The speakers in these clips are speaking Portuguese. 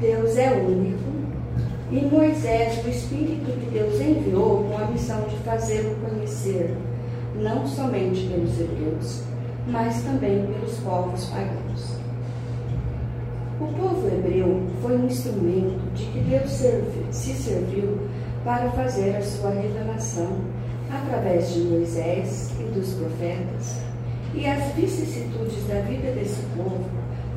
Deus é único e Moisés, o Espírito de Deus enviou com a missão de fazê-lo conhecer, não somente pelos hebreus, mas também pelos povos pagãos. O povo hebreu foi um instrumento de que Deus se serviu para fazer a sua revelação através de Moisés e dos profetas, e as vicissitudes da vida desse povo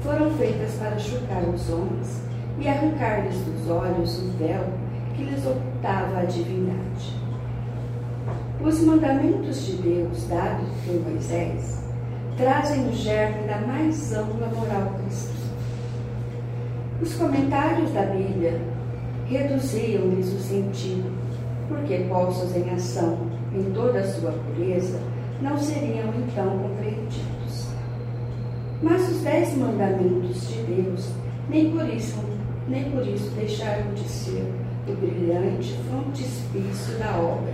foram feitas para chocar os homens e arrancar-lhes dos olhos o véu que lhes ocultava a divindade. Os mandamentos de Deus dados por Moisés trazem o germe da mais ampla moral cristã. Os comentários da Bíblia reduziam-lhes o sentido, porque postos em ação em toda a sua pureza, não seriam então compreendidos. Mas os dez mandamentos de Deus nem por isso, nem por isso deixaram de ser o brilhante frontispício da obra,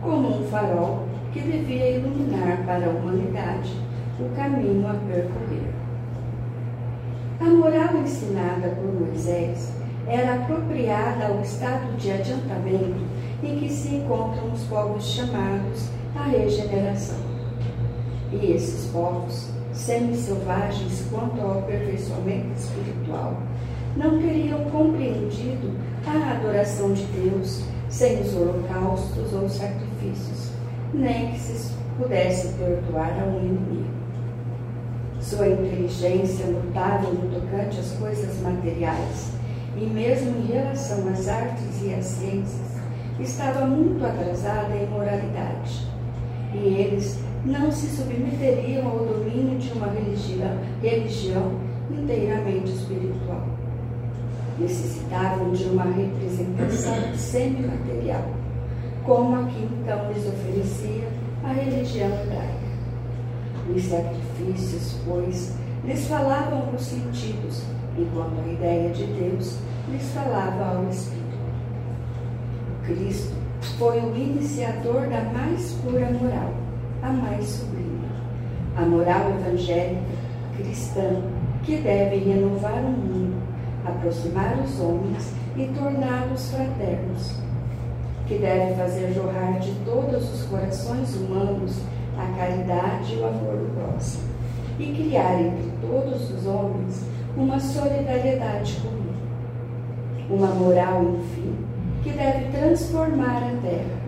como um farol que devia iluminar para a humanidade o caminho a percorrer. A moral ensinada por Moisés era apropriada ao estado de adiantamento em que se encontram os povos chamados à regeneração. E esses povos, semi-selvagens quanto ao aperfeiçoamento espiritual, não teriam compreendido a adoração de Deus sem os holocaustos ou sacrifícios, nem que se pudesse perdoar a um inimigo. Sua inteligência notável no tocante às coisas materiais e mesmo em relação às artes e às ciências, estava muito atrasada em moralidade. E eles não se submeteriam ao domínio de uma religião, religião inteiramente espiritual. Necessitavam de uma representação semimaterial, como a que então lhes oferecia a religião hebraica. Os sacrifícios, pois, lhes falavam os sentidos, enquanto a ideia de Deus lhes falava ao Espírito. Cristo foi o iniciador da mais pura moral, a mais sublime, a moral evangélica cristã que deve renovar o mundo, aproximar os homens e torná-los fraternos, que deve fazer jorrar de todos os corações humanos a caridade e o amor do próximo, e criar entre todos os homens uma solidariedade comum. Uma moral, enfim, que deve transformar a terra,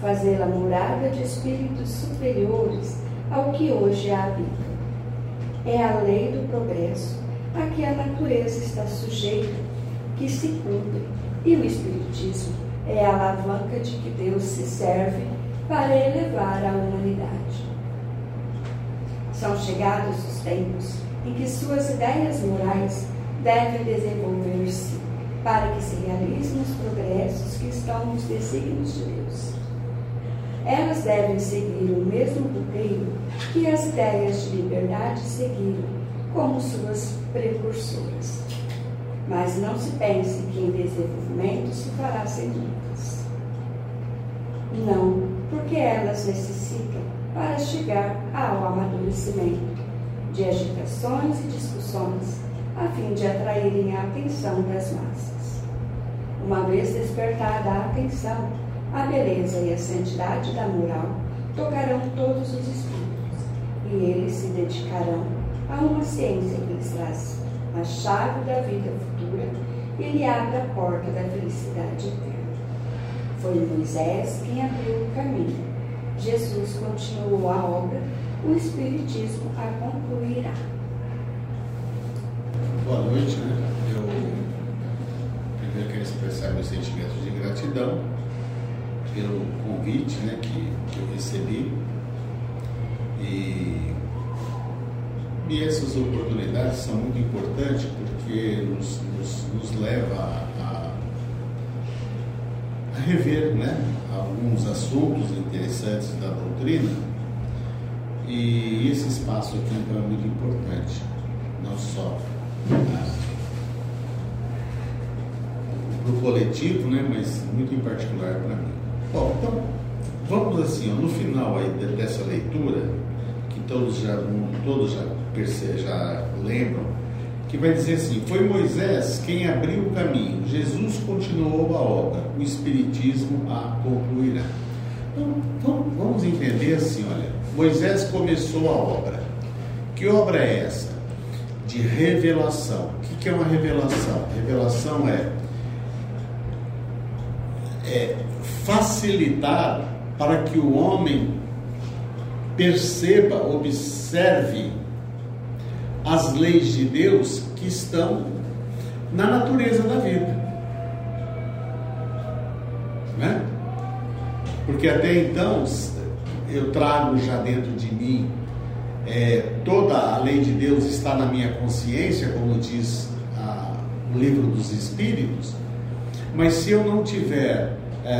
fazê-la morada de espíritos superiores ao que hoje a habita. É a lei do progresso a que a natureza está sujeita, que se cumpre, e o Espiritismo é a alavanca de que Deus se serve para elevar a humanidade. São chegados os tempos em que suas ideias morais devem desenvolver-se para que se realizem os progressos que estão nos desígnios de Deus. Elas devem seguir o mesmo roteiro que as ideias de liberdade seguiram como suas precursoras. Mas não se pense que em desenvolvimento se fará sem lutas. Não, porque elas necessitam, para chegar ao amadurecimento, de agitações e discussões, a fim de atraírem a atenção das massas. Uma vez despertada a atenção, a beleza e a santidade da moral tocarão todos os espíritos, e eles se dedicarão a uma ciência que lhes traz a chave da vida futura e lhe abre a porta da felicidade eterna. Foi Moisés quem abriu o caminho. Jesus continuou a obra, o Espiritismo a concluirá. Boa noite, né? Eu primeiro quero expressar meus sentimentos de gratidão pelo convite né, que, que eu recebi. E, e essas oportunidades são muito importantes porque nos, nos, nos leva a, a, rever né, alguns assuntos interessantes da doutrina. E esse espaço aqui então é muito importante, não só para o coletivo, né, mas muito em particular para mim. Bom, então, vamos assim, ó, no final aí dessa leitura, que todos já, todos já, já lembram, que vai dizer assim: Foi Moisés quem abriu o caminho, Jesus continuou a obra, o Espiritismo a concluirá. Então, vamos entender assim: olha, Moisés começou a obra. Que obra é essa? De revelação. O que é uma revelação? Revelação é, é facilitar para que o homem perceba, observe as leis de Deus que estão na natureza da vida. Né? Porque até então eu trago já dentro de mim é, toda a lei de Deus está na minha consciência, como diz a, o livro dos Espíritos, mas se eu não tiver é,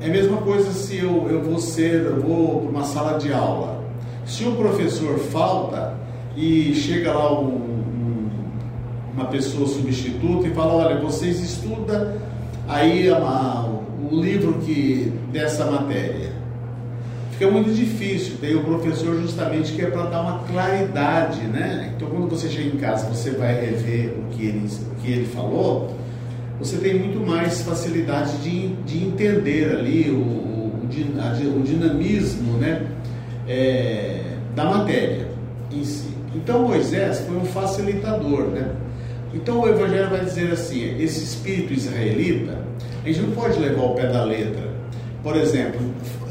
é a mesma coisa se eu, eu vou ser, eu vou para uma sala de aula. Se o professor falta, e chega lá um, um, uma pessoa substituta e fala, olha, vocês estudam aí o livro que dessa matéria. Fica muito difícil, tem o professor justamente que é para dar uma claridade, né? Então quando você chega em casa, você vai rever o que ele, o que ele falou, você tem muito mais facilidade de, de entender ali o, o, o dinamismo né? É, da matéria em si. Então Moisés foi um facilitador, né? Então o Evangelho vai dizer assim: esse espírito israelita, a gente não pode levar ao pé da letra. Por exemplo,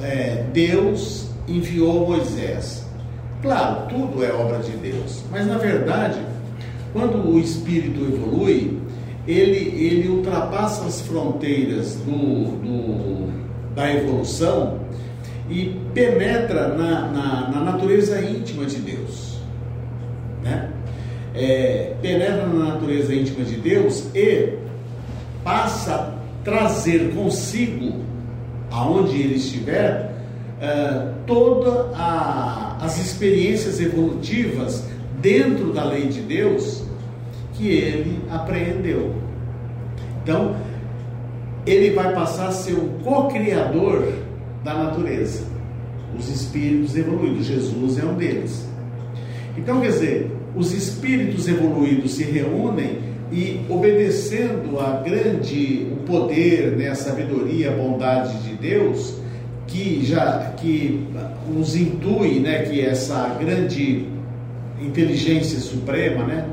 é, Deus enviou Moisés. Claro, tudo é obra de Deus, mas na verdade, quando o espírito evolui, ele, ele ultrapassa as fronteiras do, do da evolução e penetra na, na, na natureza íntima de Deus? É, penetra na natureza íntima de Deus e passa a trazer consigo, aonde ele estiver, é, todas as experiências evolutivas dentro da lei de Deus que ele apreendeu. Então, ele vai passar a ser o co-criador da natureza. Os espíritos evoluídos, Jesus é um deles. Então, quer dizer, os espíritos evoluídos se reúnem e obedecendo a grande o poder, né, a sabedoria, a bondade de Deus, que já que nos intui, né, que essa grande inteligência suprema, né,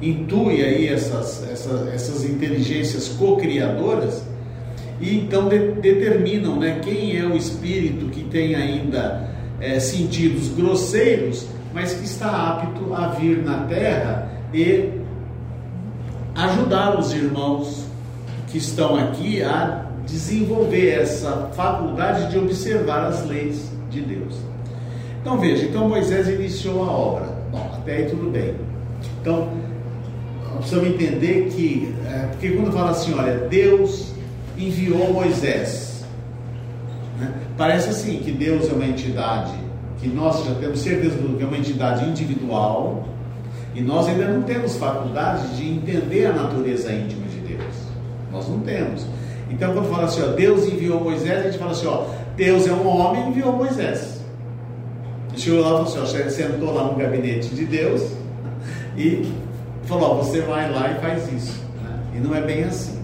intui aí essas, essas, essas inteligências co-criadoras e então de, determinam, né, quem é o espírito que tem ainda é, sentidos grosseiros mas que está apto a vir na terra e ajudar os irmãos que estão aqui a desenvolver essa faculdade de observar as leis de Deus. Então veja, então Moisés iniciou a obra. Bom, até aí tudo bem. Então, precisamos entender que, é, porque quando fala assim, olha, Deus enviou Moisés, né? parece assim que Deus é uma entidade que nós já temos certeza que é uma entidade individual e nós ainda não temos faculdade de entender a natureza íntima de Deus. Nós não temos. Então, quando fala assim, ó, Deus enviou Moisés, a gente fala assim, ó, Deus é um homem e enviou Moisés. Chegou lá e falou assim, ó, sentou lá no gabinete de Deus e falou, ó, você vai lá e faz isso. Né? E não é bem assim.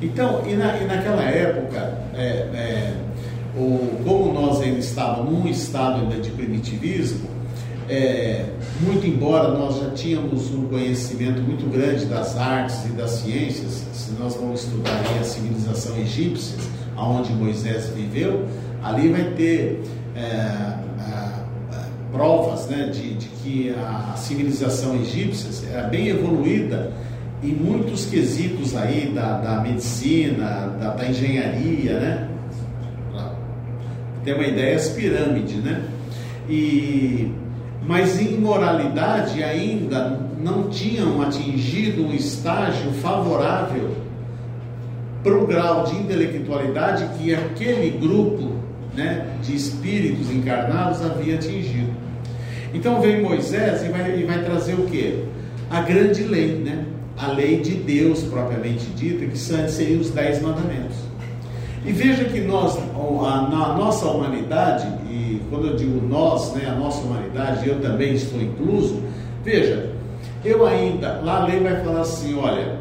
Então, e, na, e naquela época, é, é, nós ainda estávamos num estado ainda de primitivismo, é, muito embora nós já tínhamos um conhecimento muito grande das artes e das ciências, se nós vamos estudar a civilização egípcia, aonde Moisés viveu, ali vai ter é, provas né, de, de, que a civilização egípcia era bem evoluída em muitos quesitos aí da, da medicina, da, da engenharia, né? Tem uma ideia, as pirâmides, né? E, mas em moralidade ainda não tinham atingido um estágio favorável para o grau de intelectualidade que aquele grupo né, de espíritos encarnados havia atingido. Então vem Moisés e vai, e vai trazer o que? A grande lei, né? a lei de Deus propriamente dita, que seriam os dez mandamentos. E veja que nós, na nossa humanidade, e quando eu digo nós, né, a nossa humanidade, eu também estou incluso, veja, Eu ainda, lá a lei vai falar assim, olha,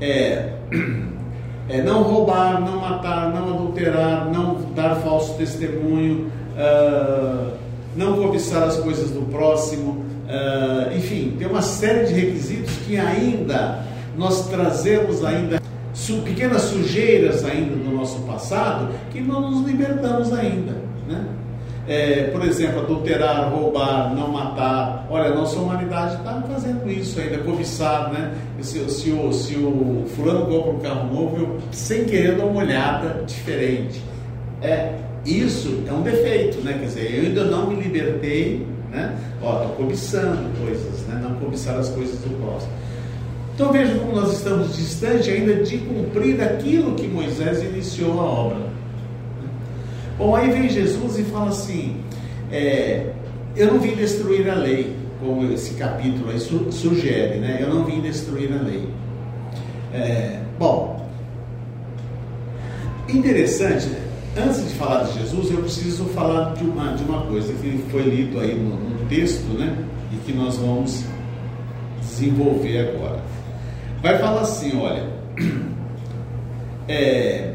é, é não roubar, não matar, não adulterar, não dar falso testemunho, uh, não cobiçar as coisas do próximo, uh, enfim, tem uma série de requisitos que ainda nós trazemos ainda pequenas sujeiras ainda do nosso passado que não nos libertamos ainda, né? É, por exemplo, adulterar, roubar, não matar. Olha, nossa humanidade está fazendo isso ainda, cobiçar, né? Se, se, o, se o fulano compra um carro novo, eu sem querer dou uma olhada diferente. É, isso é um defeito, né? Quer dizer, eu ainda não me libertei, né? Cobiçando coisas, né? Não cobiçar as coisas do próximo. Então veja como nós estamos distante ainda de cumprir aquilo que Moisés iniciou a obra. Bom, aí vem Jesus e fala assim: é, Eu não vim destruir a lei, como esse capítulo aí sugere, né? Eu não vim destruir a lei. É, bom, interessante, né? antes de falar de Jesus, eu preciso falar de uma, de uma coisa que foi lido aí no, no texto, né? E que nós vamos desenvolver agora vai falar assim: olha, é,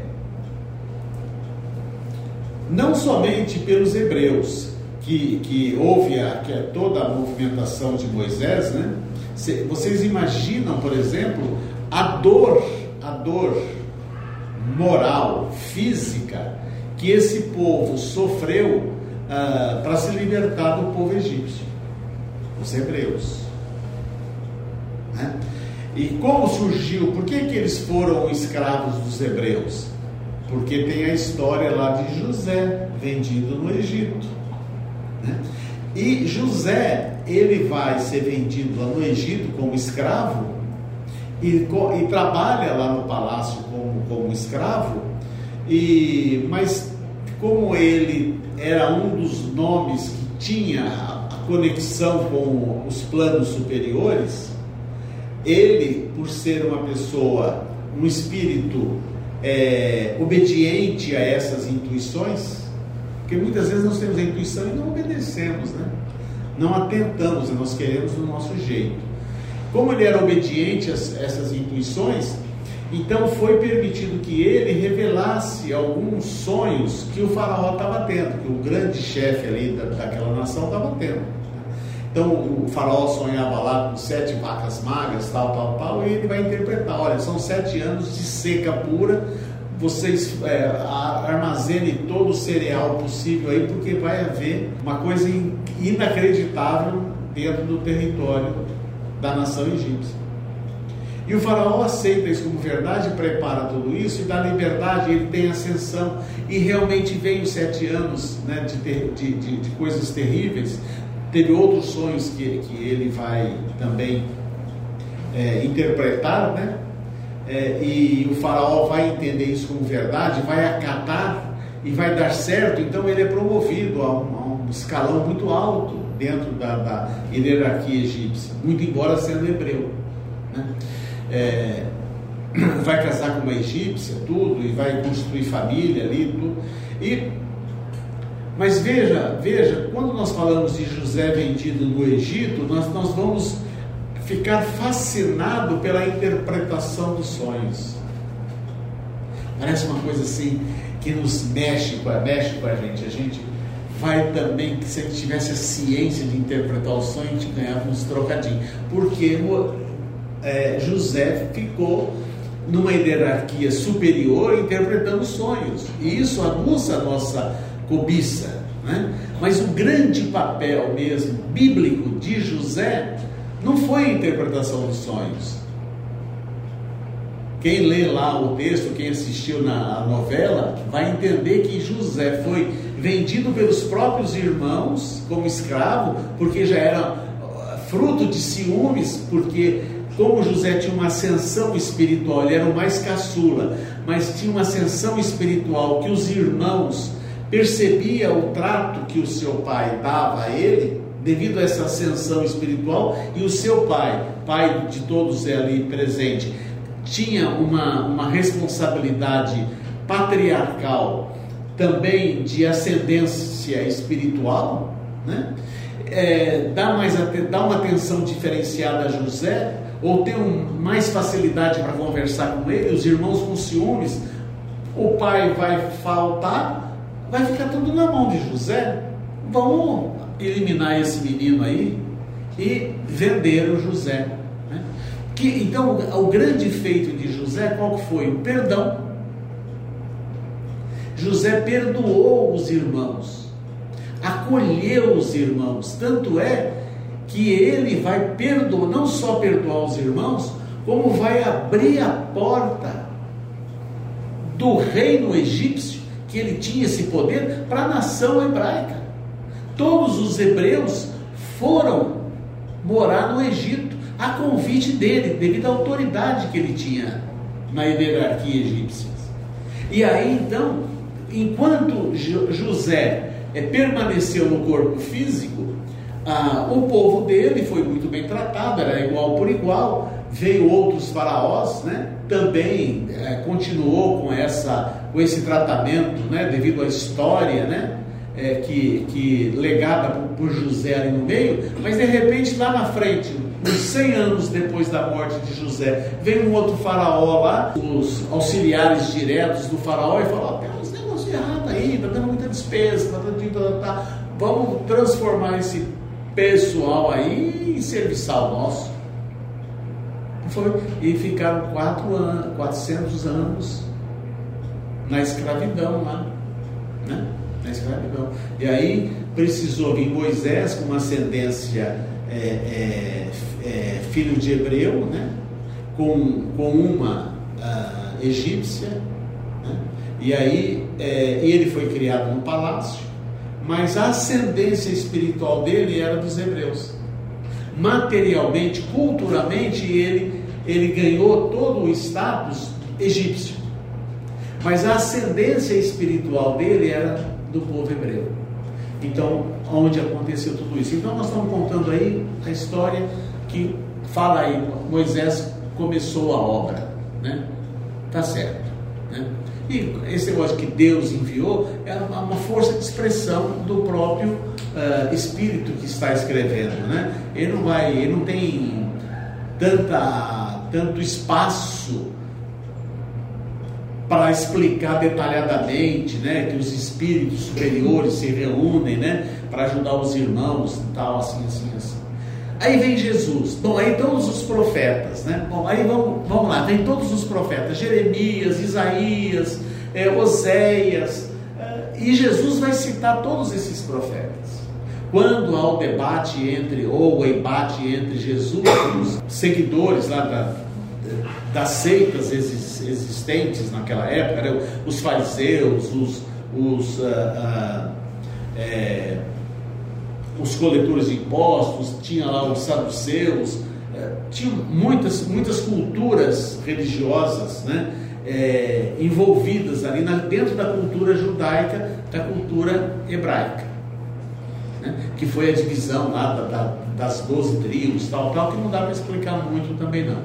não somente pelos hebreus, que, que houve a, que é toda a movimentação de Moisés, né? Vocês imaginam, por exemplo, a dor, a dor moral, física, que esse povo sofreu ah, para se libertar do povo egípcio, os hebreus. E como surgiu? Por que, que eles foram escravos dos hebreus? Porque tem a história lá de José vendido no Egito. Né? E José, ele vai ser vendido lá no Egito como escravo e, e trabalha lá no palácio como, como escravo. E, mas como ele era um dos nomes que tinha a conexão com os planos superiores, ele, por ser uma pessoa, um espírito é, obediente a essas intuições, porque muitas vezes nós temos a intuição e não obedecemos, né? não atentamos, nós queremos do nosso jeito. Como ele era obediente a essas intuições, então foi permitido que ele revelasse alguns sonhos que o faraó estava tendo, que o grande chefe ali da, daquela nação estava tendo. Então o faraó sonhava lá com sete vacas magras, tal, tal, tal, e ele vai interpretar: olha, são sete anos de seca pura, vocês é, armazenem todo o cereal possível aí, porque vai haver uma coisa inacreditável dentro do território da nação egípcia. E o faraó aceita isso como verdade, prepara tudo isso e dá liberdade, ele tem ascensão. E realmente vem os sete anos né, de, de, de, de coisas terríveis, Teve outros sonhos que, que ele vai também é, interpretar, né? É, e o faraó vai entender isso como verdade, vai acatar e vai dar certo, então ele é promovido a um, a um escalão muito alto dentro da, da, hierarquia egípcia, muito embora sendo hebreu. Né? É, vai casar com uma egípcia, tudo, e vai construir família ali, tudo. E mas veja, veja, quando nós falamos de José vendido no Egito, nós, nós vamos ficar fascinado pela interpretação dos sonhos. Parece uma coisa assim que nos mexe com a, mexe com a gente. A gente vai também, se a gente tivesse a ciência de interpretar o sonho, a gente ganhava uns trocadinhos. Porque é, José ficou numa hierarquia superior interpretando sonhos. E isso aguça a nossa cobiça. Né? Mas o grande papel mesmo bíblico de José não foi a interpretação dos sonhos. Quem lê lá o texto, quem assistiu na novela, vai entender que José foi vendido pelos próprios irmãos como escravo, porque já era uh, fruto de ciúmes, porque como José tinha uma ascensão espiritual, ele era o mais caçula, mas tinha uma ascensão espiritual que os irmãos percebia o trato que o seu pai dava a ele, devido a essa ascensão espiritual, e o seu pai, pai de todos ali presente, tinha uma, uma responsabilidade patriarcal, também de ascendência espiritual, né? é, dar, mais, dar uma atenção diferenciada a José, ou ter um, mais facilidade para conversar com ele, os irmãos com ciúmes, o pai vai faltar, vai ficar tudo na mão de José. Vamos eliminar esse menino aí e vender o José. Né? Que, então, o grande feito de José, qual foi? O perdão. José perdoou os irmãos, acolheu os irmãos, tanto é que ele vai perdoar, não só perdoar os irmãos, como vai abrir a porta do reino egípcio, que ele tinha esse poder, para a nação hebraica. Todos os hebreus foram morar no Egito, a convite dele, devido à autoridade que ele tinha na hierarquia egípcia. E aí então, enquanto José é, permaneceu no corpo físico, ah, o povo dele foi muito bem tratado, era igual por igual. Veio outros faraós, né? Também é, continuou com essa, com esse tratamento, né? Devido à história, né? É, que, que legada por, por José ali no meio, mas de repente lá na frente, uns 100 anos depois da morte de José, vem um outro faraó lá, os auxiliares diretos do faraó e falam: oh, tem uns negócios errados aí, está dando muita despesa, está dando. Tá, tá, vamos transformar esse pessoal aí em serviçal nosso. Foi, e ficaram quatro anos, 400 anos na escravidão lá. Né? Na escravidão. E aí precisou vir Moisés com uma ascendência é, é, é, filho de hebreu, né? com, com uma uh, egípcia. Né? E aí é, ele foi criado no palácio mas a ascendência espiritual dele era dos hebreus. Materialmente, culturalmente, ele, ele ganhou todo o status egípcio. Mas a ascendência espiritual dele era do povo hebreu. Então, onde aconteceu tudo isso? Então, nós estamos contando aí a história que fala aí, Moisés começou a obra, né? Tá certo, né? E esse negócio que Deus enviou é uma força de expressão do próprio uh, Espírito que está escrevendo. Né? Ele não vai, ele não tem tanta, tanto espaço para explicar detalhadamente, né, que os espíritos superiores se reúnem, né, para ajudar os irmãos e tal, assim, assim, assim. Aí vem Jesus. Bom, aí todos os profetas, né? Bom, aí vamos, vamos lá, vem todos os profetas, Jeremias, Isaías, é, Oséias, é, e Jesus vai citar todos esses profetas. Quando há o debate entre, ou o embate entre Jesus e os seguidores lá da, das seitas existentes naquela época, né? os fariseus, os, os uh, uh, é, os coletores de impostos, tinha lá os saduceus, é, tinha muitas, muitas culturas religiosas né, é, envolvidas ali na, dentro da cultura judaica, da cultura hebraica, né, que foi a divisão lá da, da, das doze tribos, tal, tal, que não dá para explicar muito também não.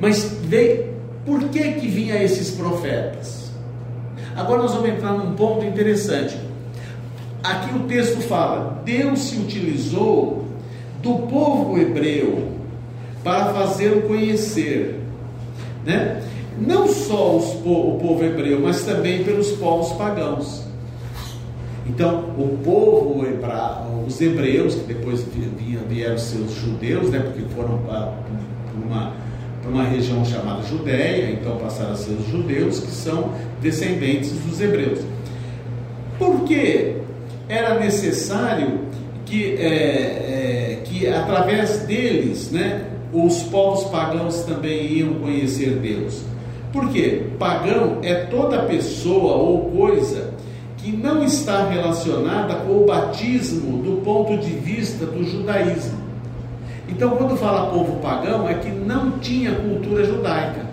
Mas veio, por que que vinha esses profetas? Agora nós vamos entrar num ponto interessante. Aqui o texto fala: Deus se utilizou do povo hebreu para fazê-lo conhecer, né? não só os, o povo hebreu, mas também pelos povos pagãos. Então, o povo hebreu, os hebreus, que depois vieram ser os judeus, né, porque foram para uma, uma região chamada Judéia, então passaram a ser os judeus, que são descendentes dos hebreus. Por quê? era necessário que, é, é, que através deles, né, os povos pagãos também iam conhecer Deus. Por quê? Pagão é toda pessoa ou coisa que não está relacionada com o batismo do ponto de vista do judaísmo. Então, quando fala povo pagão, é que não tinha cultura judaica.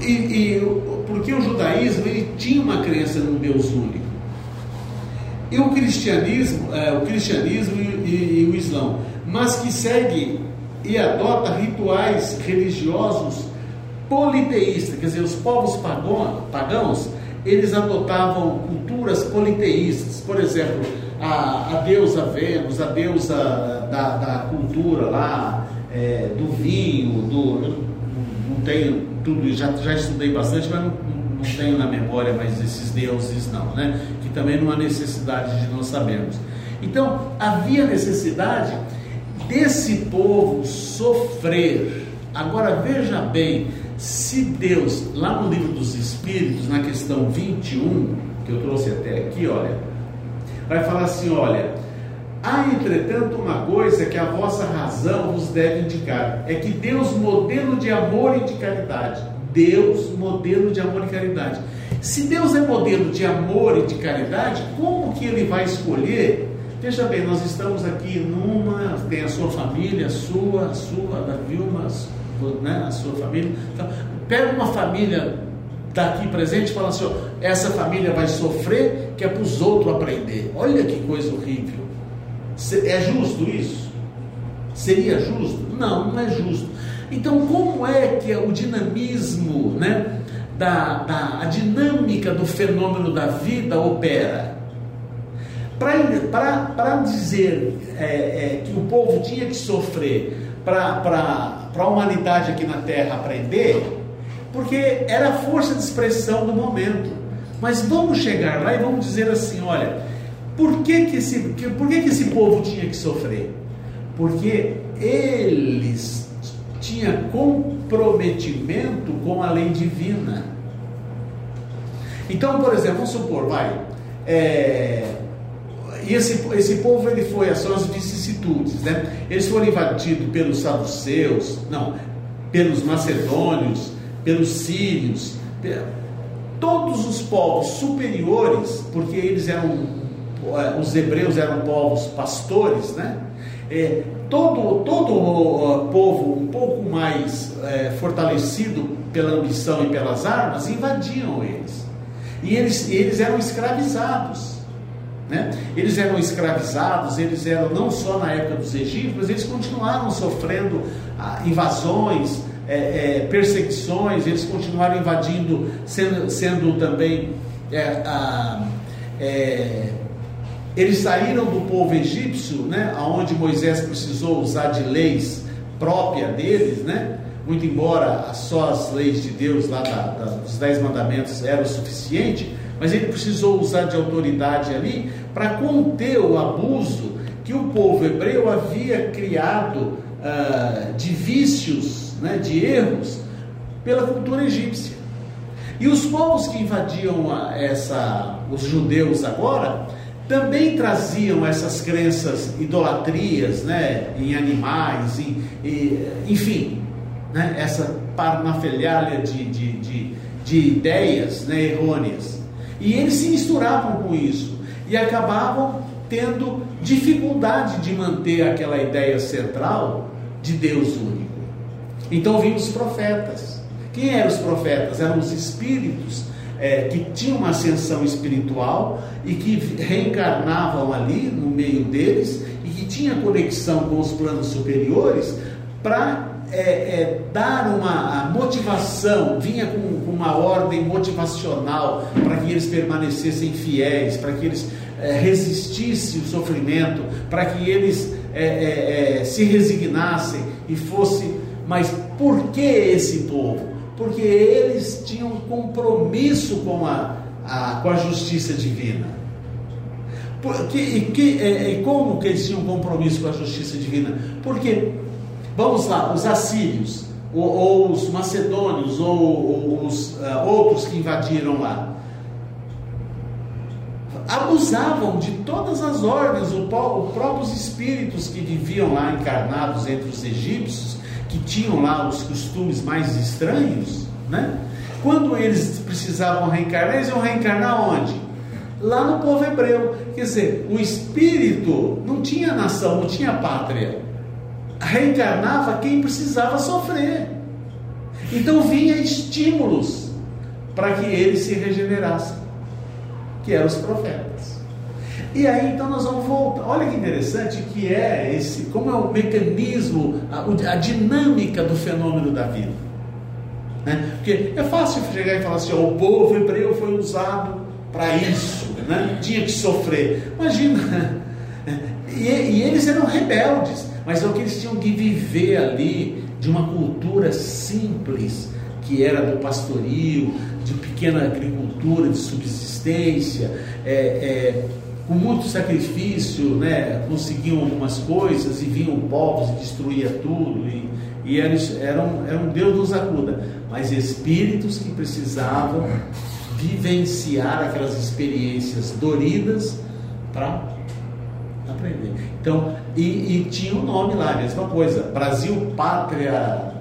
E, e porque o judaísmo ele tinha uma crença num Deus único. E o cristianismo, é, o cristianismo e, e, e o islã, mas que segue e adota rituais religiosos politeístas, quer dizer, os povos pagãos, eles adotavam culturas politeístas, por exemplo, a, a deusa Vênus, a deusa da, da cultura lá, é, do vinho, do. Não tenho tudo, já, já estudei bastante, mas não, não tenho na memória mais esses deuses, não, né? Que também não há necessidade de nós sabermos. Então, havia necessidade desse povo sofrer. Agora veja bem, se Deus, lá no livro dos Espíritos, na questão 21, que eu trouxe até aqui, olha, vai falar assim: olha, há entretanto uma coisa que a vossa razão vos deve indicar: é que Deus, modelo de amor e de caridade, Deus, modelo de amor e caridade. Se Deus é modelo de amor e de caridade, como que ele vai escolher Veja bem, nós estamos aqui numa, tem a sua família, a sua, a sua, da Vilma, né, a sua família. Então, pega uma família daqui presente e fala assim: ó, essa família vai sofrer, que é para os outros aprender. Olha que coisa horrível. É justo isso? Seria justo? Não, não é justo. Então, como é que é o dinamismo, né, da, da a dinâmica do fenômeno da vida opera? Para dizer é, é, que o povo tinha que sofrer para a humanidade aqui na Terra aprender, porque era a força de expressão do momento. Mas vamos chegar lá e vamos dizer assim: olha, por que, que, esse, que, por que, que esse povo tinha que sofrer? Porque eles tinham comprometimento com a lei divina. Então, por exemplo, vamos supor, vai, é, e esse, esse povo ele foi, as suas vicissitudes, né? Eles foram invadidos pelos saduceus, não, pelos macedônios, pelos sírios, todos os povos superiores, porque eles eram, eh, os hebreus eram povos pastores, né? É, todo, todo o povo um pouco mais é, fortalecido pela ambição e pelas armas invadiam eles. E eles, eles eram escravizados. Né? Eles eram escravizados, eles eram não só na época dos egípcios, mas eles continuaram sofrendo ah, invasões, é, é, perseguições, eles continuaram invadindo, sendo, sendo também. É, eles saíram do povo egípcio, né, onde Moisés precisou usar de leis próprias deles, né, muito embora só as leis de Deus lá da, da, dos dez mandamentos eram o suficiente, mas ele precisou usar de autoridade ali para conter o abuso que o povo hebreu havia criado uh, de vícios, né, de erros, pela cultura egípcia. E os povos que invadiam a, essa, os judeus agora, também traziam essas crenças, idolatrias né, em animais, em, em, enfim, né, essa parnafelhalha de, de, de, de ideias né, errôneas. E eles se misturavam com isso e acabavam tendo dificuldade de manter aquela ideia central de Deus único. Então vimos os profetas. Quem eram os profetas? Eram os espíritos é, que tinham uma ascensão espiritual e que reencarnavam ali no meio deles e que tinha conexão com os planos superiores para é, é, dar uma motivação, vinha com, uma ordem motivacional para que eles permanecessem fiéis, para que eles é, resistissem o sofrimento, para que eles é, é, se resignassem e fosse. Mas por que esse povo? Porque eles tinham compromisso com a, a com a justiça divina. Porque, e, que, e como que eles tinham compromisso com a justiça divina? Porque Vamos lá, os assírios, ou, ou os macedônios, ou, ou os uh, outros que invadiram lá, abusavam de todas as ordens, os próprios espíritos que viviam lá encarnados entre os egípcios, que tinham lá os costumes mais estranhos, né? Quando eles precisavam reencarnar, eles iam reencarnar onde? Lá no povo hebreu. Quer dizer, o espírito não tinha nação, não tinha pátria reencarnava quem precisava sofrer. Então vinha estímulos para que eles se regenerassem, que eram os profetas. E aí então nós vamos voltar. Olha que interessante que é esse, como é o mecanismo, a, a dinâmica do fenômeno da vida. Né? Porque é fácil chegar e falar assim: o povo hebreu foi usado para isso. né? tinha que sofrer. Imagina. E, e eles eram rebeldes, mas é o que eles tinham que viver ali de uma cultura simples, que era do pastorio, de pequena agricultura, de subsistência, é, é, com muito sacrifício, né, conseguiam algumas coisas e vinham povos e destruía tudo, e, e era, era, um, era um Deus nos acuda, mas espíritos que precisavam vivenciar aquelas experiências doridas para aprender. Então, e, e, tinha um nome lá, mesma coisa, Brasil Pátria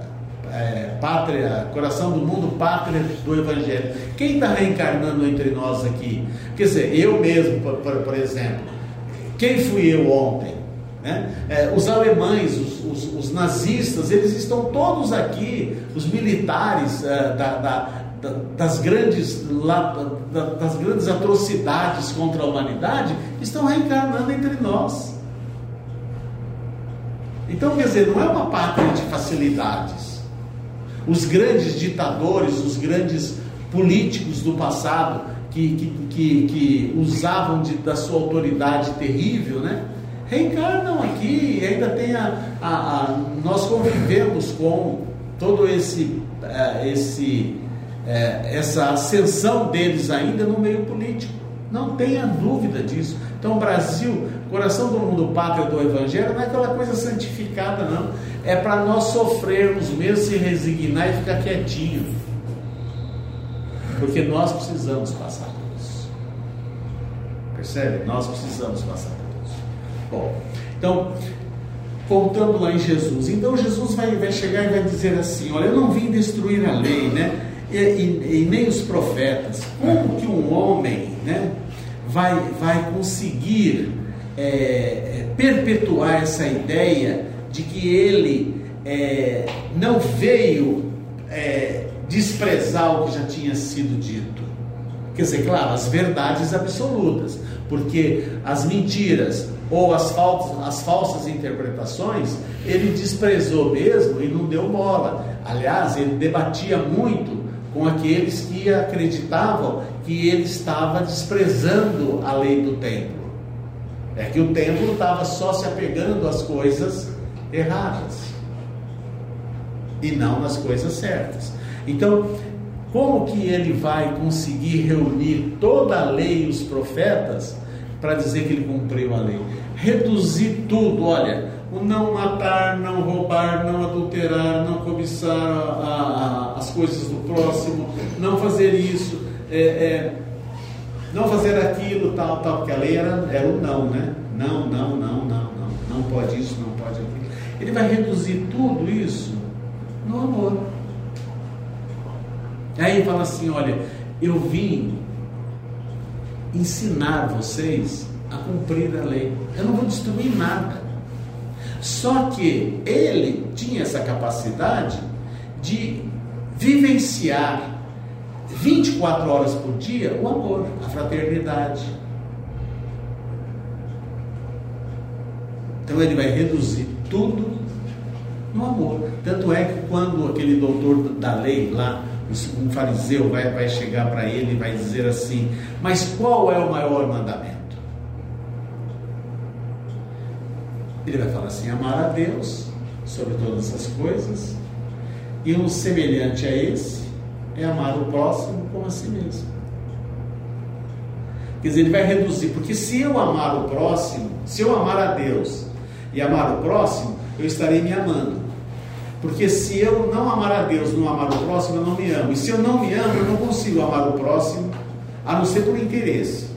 é, pátria, coração do mundo, pátria do Evangelho. Quem está reencarnando entre nós aqui? Quer dizer, eu mesmo, por, por, por exemplo, quem fui eu ontem? Né? É, os alemães, os, os, os, nazistas, eles estão todos aqui, os militares é, da, da, das, grandes, das grandes atrocidades contra a humanidade, estão reencarnando entre nós. Então, quer dizer, não é uma pátria de facilidades. Os grandes ditadores, os grandes políticos do passado que, que, que, que usavam de, da sua autoridade terrível, né? reencarnam aqui e ainda tem a, a, a, nós convivemos com todo esse, uh, esse uh, essa ascensão deles ainda no meio político. Não tenha dúvida disso. Então, o Brasil, coração do mundo, pátria do Evangelho, não é aquela coisa santificada, não é para nós sofrermos mesmo, se resignar e ficar quietinho. Porque nós precisamos passar por isso. Percebe? Nós precisamos passar por isso. Bom, então, voltando lá em Jesus. Então Jesus vai, vai chegar e vai dizer assim: Olha, eu não vim destruir a lei, né? E, e, e nem os profetas. Como que um homem, né? Vai, vai conseguir é, perpetuar essa ideia de que ele é, não veio é, desprezar o que já tinha sido dito. Quer dizer, claro, as verdades absolutas, porque as mentiras ou as, falsas, as falsas interpretações, ele desprezou mesmo e não deu bola. Aliás, ele debatia muito com aqueles que acreditavam que ele estava desprezando a lei do templo. É que o templo estava só se apegando às coisas erradas e não nas coisas certas. Então, como que ele vai conseguir reunir toda a lei e os profetas para dizer que ele cumpriu a lei? Reduzir tudo, olha, o não matar, não roubar, não adulterar, não cobiçar a, a, as coisas próximo, não fazer isso, é, é, não fazer aquilo, tal, tal, porque a lei era, era o não, né? Não, não, não, não, não, não pode isso, não pode aquilo. Ele vai reduzir tudo isso no amor. Aí fala assim: olha, eu vim ensinar vocês a cumprir a lei. Eu não vou destruir nada. Só que ele tinha essa capacidade de vivenciar 24 horas por dia o amor, a fraternidade. Então ele vai reduzir tudo no amor. Tanto é que quando aquele doutor da lei lá, um fariseu, vai, vai chegar para ele e vai dizer assim: Mas qual é o maior mandamento? Ele vai falar assim: amar a Deus sobre todas as coisas, e um semelhante a esse é amar o próximo como a si mesmo. Quer dizer, ele vai reduzir, porque se eu amar o próximo, se eu amar a Deus e amar o próximo, eu estarei me amando. Porque se eu não amar a Deus, não amar o próximo, eu não me amo. E se eu não me amo, eu não consigo amar o próximo, a não ser por interesse.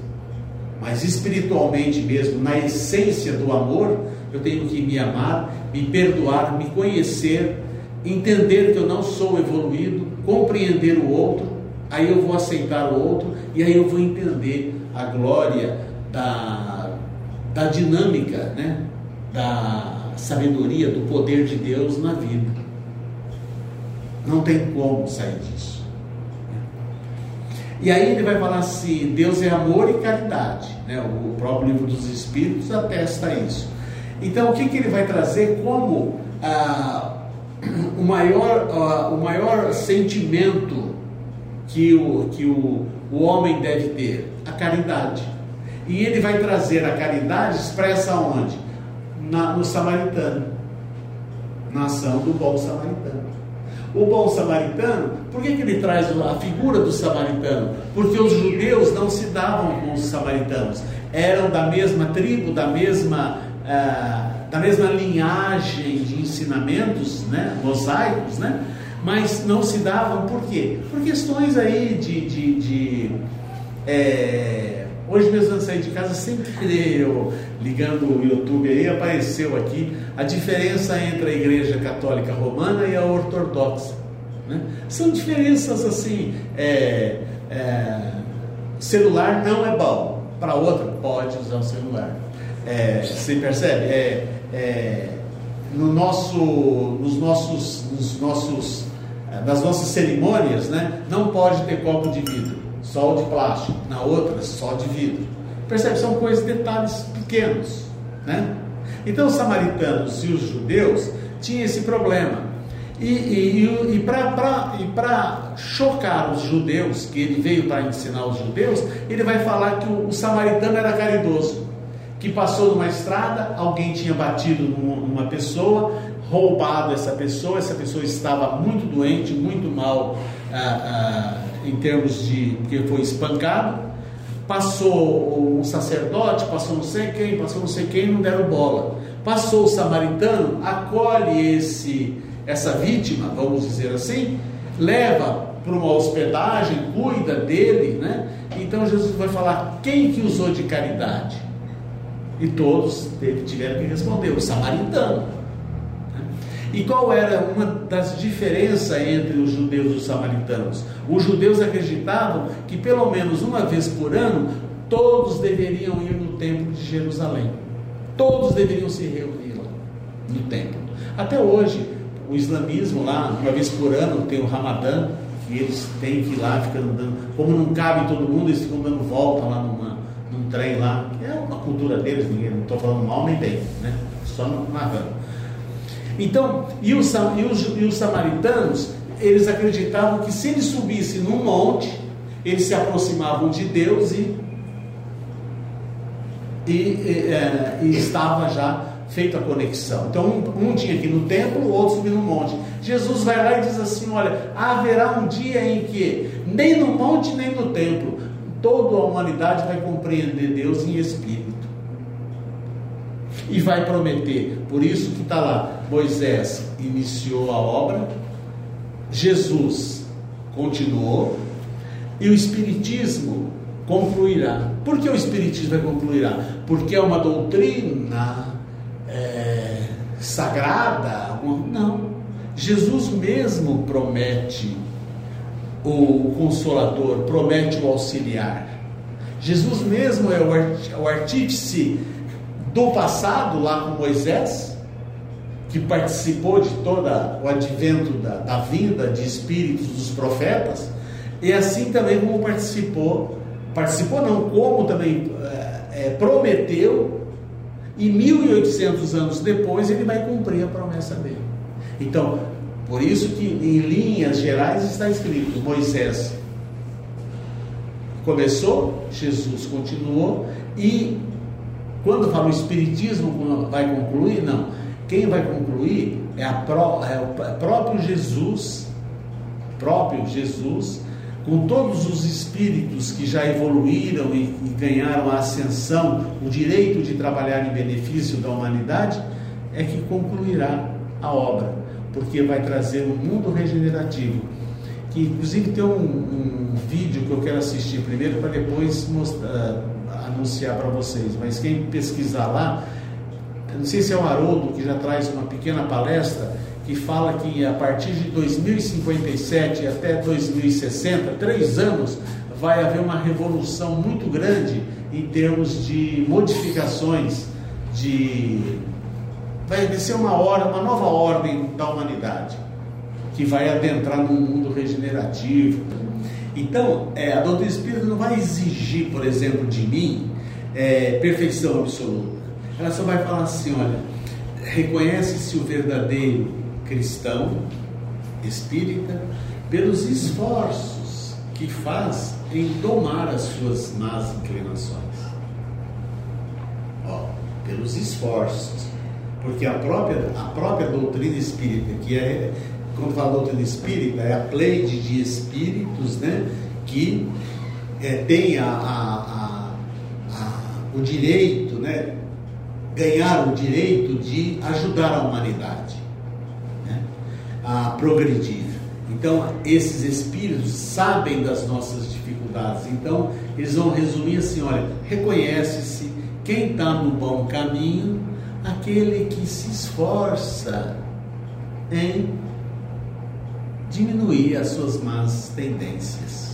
Mas espiritualmente mesmo, na essência do amor, eu tenho que me amar, me perdoar, me conhecer, entender que eu não sou evoluído, compreender o outro, aí eu vou aceitar o outro e aí eu vou entender a glória da, da dinâmica, né? da sabedoria, do poder de Deus na vida. Não tem como sair disso. E aí ele vai falar assim: Deus é amor e caridade. Né? O próprio livro dos Espíritos atesta isso. Então, o que, que ele vai trazer como ah, o, maior, ah, o maior sentimento que, o, que o, o homem deve ter? A caridade. E ele vai trazer a caridade expressa onde? Na, no samaritano, na ação do bom samaritano. O bom samaritano, por que, que ele traz a figura do samaritano? Porque os judeus não se davam com os samaritanos, eram da mesma tribo, da mesma, ah, da mesma linhagem de ensinamentos né, mosaicos, né? mas não se davam por quê? Por questões aí de, de, de é, Hoje mesmo de sair de casa, sempre eu, ligando o YouTube aí, apareceu aqui a diferença entre a Igreja Católica Romana e a Ortodoxa. Né? São diferenças assim. É, é, celular não é bom, para outra pode usar o celular. É, você percebe? É, é, no nosso, nos nossos, nos nossos, nas nossas cerimônias, né, não pode ter copo de vidro só o de plástico, na outra só de vidro. Percebe? São coisas, detalhes pequenos. Né? Então os samaritanos e os judeus tinham esse problema. E, e, e para chocar os judeus, que ele veio para ensinar os judeus, ele vai falar que o, o, samaritano era caridoso, que passou numa estrada, alguém tinha batido numa pessoa, roubado essa pessoa, essa pessoa estava muito doente, muito mal ah, ah, em termos de que foi espancado, passou o sacerdote, passou não sei quem, passou não sei quem, não deram bola. Passou o samaritano, acolhe esse essa vítima, vamos dizer assim, leva para uma hospedagem, cuida dele, né? Então Jesus vai falar quem que usou de caridade? E todos tiveram que responder, o samaritano. E qual era uma das diferenças entre os judeus e os samaritanos? Os judeus acreditavam que pelo menos uma vez por ano todos deveriam ir no templo de Jerusalém. Todos deveriam se reunir lá no templo. Até hoje, o islamismo lá, uma vez por ano, tem o Ramadã, que eles têm que ir lá, ficando. Como não cabe todo mundo, eles ficam dando volta lá numa, num trem lá. É uma cultura deles, ninguém, não estou falando mal nem bem, né? Só narrando. Então, e os, e os, e os samaritanos, eles acreditavam que se eles subissem num monte, eles se aproximavam de Deus e, e, e, é, e estava já feita a conexão. Então, um, um, tinha ir no templo, o outro subir no monte. Jesus vai lá e diz assim: Olha, haverá um dia em que nem no monte nem no templo toda a humanidade vai compreender Deus em espírito e vai prometer. Por isso que está lá, Moisés iniciou a obra, Jesus continuou e o Espiritismo concluirá. Por que o Espiritismo concluirá? Porque é uma doutrina é, sagrada? Não. Jesus mesmo promete o consolador, promete o auxiliar. Jesus mesmo é o artífice do passado, lá com Moisés, que participou de todo o advento da, da vinda de espíritos dos profetas, e assim também como participou, participou não, como também é, é, prometeu, e 1800 anos depois ele vai cumprir a promessa dele. Então, por isso que em linhas gerais está escrito: Moisés começou, Jesus continuou, e quando fala o Espiritismo vai concluir, não. Quem vai concluir é, pró, é o próprio Jesus, próprio Jesus, com todos os espíritos que já evoluíram e, e ganharam a ascensão, o direito de trabalhar em benefício da humanidade, é que concluirá a obra, porque vai trazer um mundo regenerativo. Que inclusive tem um, um vídeo que eu quero assistir primeiro para depois mostrar anunciar para vocês, mas quem pesquisar lá, não sei se é o Haroldo que já traz uma pequena palestra que fala que a partir de 2057 até 2060, três anos, vai haver uma revolução muito grande em termos de modificações, de vai ser uma hora, uma nova ordem da humanidade que vai adentrar num mundo regenerativo, então, é, a doutrina espírita não vai exigir, por exemplo, de mim é, perfeição absoluta. Ela só vai falar assim: olha, reconhece-se o verdadeiro cristão, espírita, pelos esforços que faz em domar as suas más inclinações. pelos esforços. Porque a própria, a própria doutrina espírita, que é, quando fala doutrina espírita, é a pleide de espíritos né, que é, tem a, a, a, o direito, né, ganhar o direito de ajudar a humanidade né, a progredir. Então, esses espíritos sabem das nossas dificuldades. Então, eles vão resumir assim: olha, reconhece-se quem está no bom caminho, aquele que se esforça em diminuir as suas más tendências.